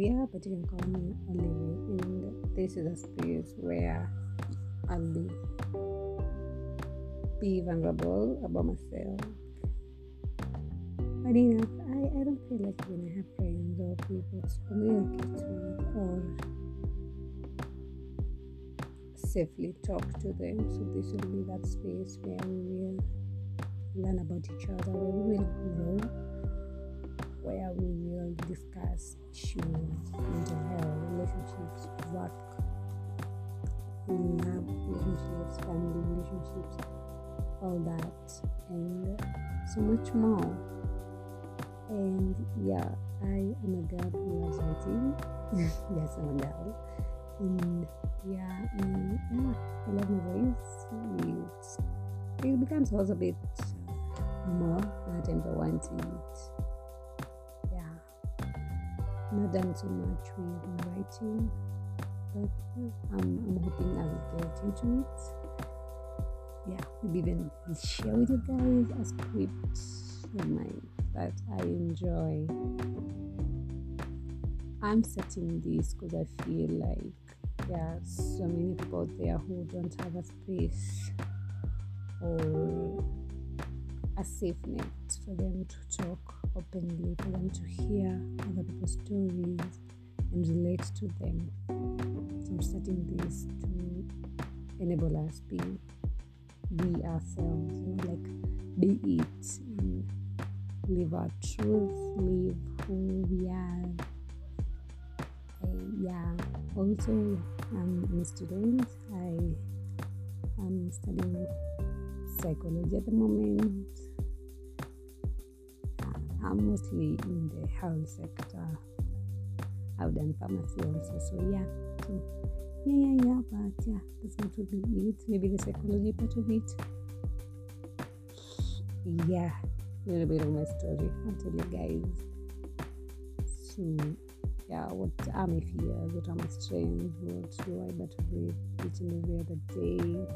Olivia, but you can call me Olivia. And this is a space where I'll be, vulnerable about myself. But enough, I, I don't feel like when I have friends or people to communicate with or safely talk to them. So this will be that space where we will learn about each other, where we will grow issues, mental health, relationships, work, love relationships, family relationships, all that, and so much more. And yeah, I am a girl who loves writing. yes, I'm a girl. And yeah, and yeah, I love my voice. It, it becomes also a bit more at times I want it. Not done so much with my writing, but I'm, I'm hoping I will get into it. Yeah, maybe even share with you guys a script of mine that I enjoy. I'm setting this because I feel like there are so many people out there who don't have a space a safe net for them to talk openly, for them to hear other people's stories and relate to them. So I'm starting this to enable us be be ourselves, you know, like be it and live our truth, live who we are. Uh, yeah. Also, I'm a student. I am studying psychology at the moment. I'm mostly in the health sector. I've done pharmacy also, so yeah. So yeah, yeah, yeah. But yeah, that's not really it. Maybe the psychology part of it. Yeah, a little bit of my story. I'll tell you guys. So yeah, what are my fears? What are my strengths? What do I battle with each and every other day?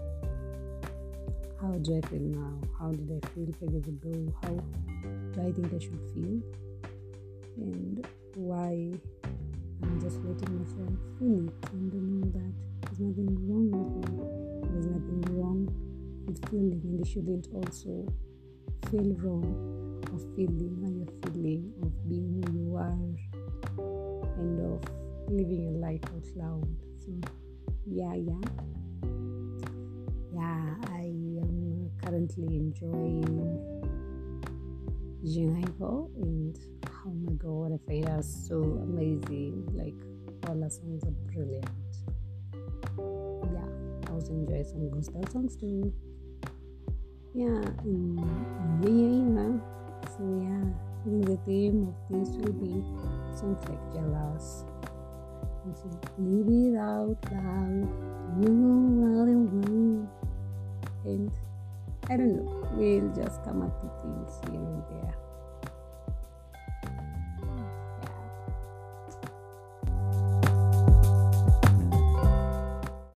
How do I feel now? How did I feel five years ago? How do I think I should feel? And why I'm just letting myself feel it and know that there's nothing wrong with me. There's nothing wrong with feeling, and you shouldn't also feel wrong of feeling how you're feeling, of being who you are, and of living your life out loud. So, yeah, yeah, yeah. I am currently enjoying Jinaivo and oh my god, find her so amazing. Like all her songs are brilliant. Yeah, I also enjoy some gospel songs too. Yeah, and yeah. So yeah, I think the theme of this will be songs like Jealous. Leave it out loud, you know well and well. I don't know, we'll just come up with things here and there.